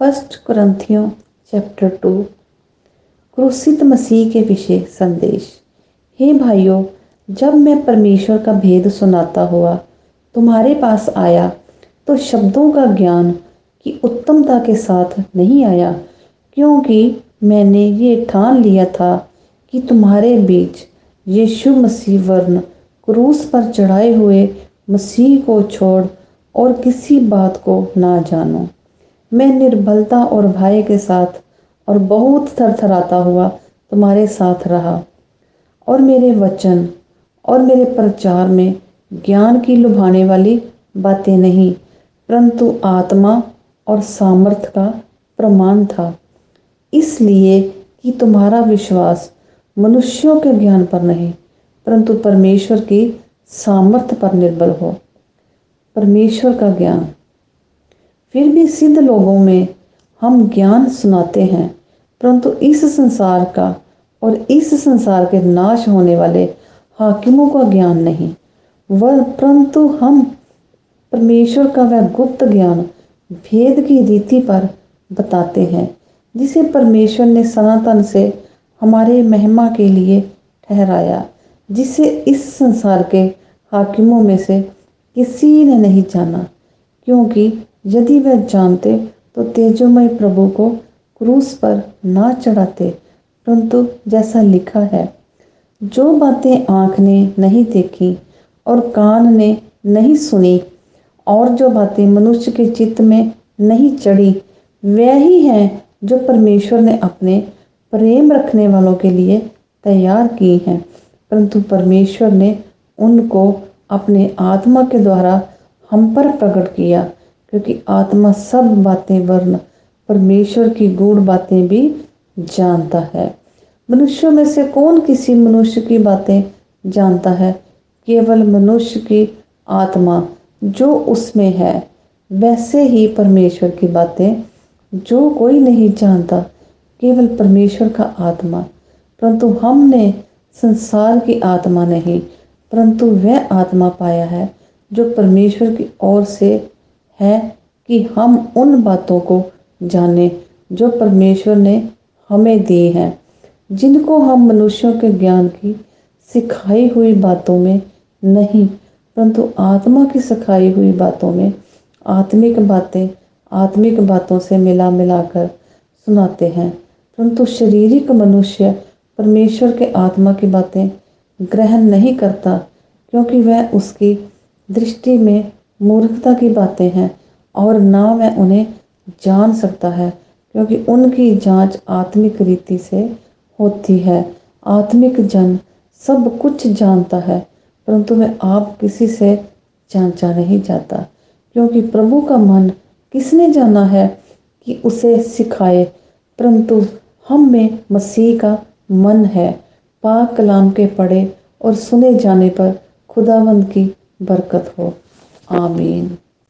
First क्रंथियों chapter two क्रूसित मसीह के विषय संदेश। हे भाइयों, जब मैं परमेश्वर का भेद सुनाता हुआ तुम्हारे पास आया तो शब्दों का ज्ञान की उत्तमता के साथ नहीं आया, क्योंकि मैंने ये ठान लिया था कि तुम्हारे बीच यीशु मसीह वर्ण क्रूस पर चढ़ाए हुए मसीह को छोड़ और किसी बात को ना जानो। मैं निर्बलता और भय के साथ और बहुत थरथराता हुआ तुम्हारे साथ रहा। और मेरे वचन और मेरे प्रचार में ज्ञान की लुभाने वाली बातें नहीं, परंतु आत्मा और सामर्थ का प्रमाण था। इसलिए कि तुम्हारा विश्वास मनुष्यों के ज्ञान पर नहीं, परंतु परमेश्वर की सामर्थ्य पर निर्भर हो। परमेश्वर का ज्ञान। फिर भी सिद्ध लोगों में हम ज्ञान सुनाते हैं, परंतु इस संसार का और इस संसार के नाश होने वाले हाकिमों का ज्ञान नहीं। वह परंतु हम, परमेश्वर का वह गुप्त ज्ञान भेद की रीति पर बताते हैं, जिसे परमेश्वर ने सनातन से हमारे महिमा के लिए ठहराया, जिसे इस संसार के हाकिमों में से किसी ने नहीं जाना, क्योंकि यदि वह जानते तो तेजोमय प्रभु को क्रूस पर ना चढ़ाते, परंतु जैसा लिखा है, जो बातें आँख ने नहीं देखी और कान ने नहीं सुनी, और जो बातें मनुष्य के चित्त में नहीं चढ़ी, वह ही हैं जो परमेश्वर ने अपने प्रेम रखने वालों के लिए तैयार की हैं। परंतु परमेश्वर ने उनको अपने आत्मा के द्वारा हम पर प्रकट किया क्योंकि आत्मा सब बातें वर्ण, परमेश्वर की गूढ़ बातें भी जानता है। मनुष्यों में से कौन किसी मनुष्य की बातें जानता है? केवल मनुष्य की आत्मा जो उसमें है। वैसे ही परमेश्वर की बातें जो कोई नहीं जानता, केवल परमेश्वर का आत्मा। परंतु हमने संसार की आत्मा नहीं, परंतु वह आत्मा पाया है जो परमेश्वर की ओर से है कि हम उन बातों को जाने जो परमेश्वर ने हमें दी हैं, जिनको हम मनुष्यों के ज्ञान की सिखाई हुई बातों में नहीं, परंतु आत्मा की सिखाई हुई बातों में आत्मिक बातें, आत्मिक बातों से मिला मिलाकर सुनाते हैं। परंतु शारीरिक मनुष्य परमेश्वर के आत्मा की बातें ग्रहण नहीं करता, क्योंकि वह उसकी दृष्टि में मूर्खता की बातें हैं और ना मैं उन्हें जान सकता है, क्योंकि उनकी जाँच आत्मिक रीति से होती है। आत्मिक जन सब कुछ जानता है, परंतु मैं आप किसी से जांचा नहीं जाता, क्योंकि प्रभु का मन किसने जाना है कि उसे सिखाए? परंतु हम में मसीह का मन है। पाक कलाम के पढ़े और सुने जाने पर खुदावंद की बरकत हो। ആമീൻ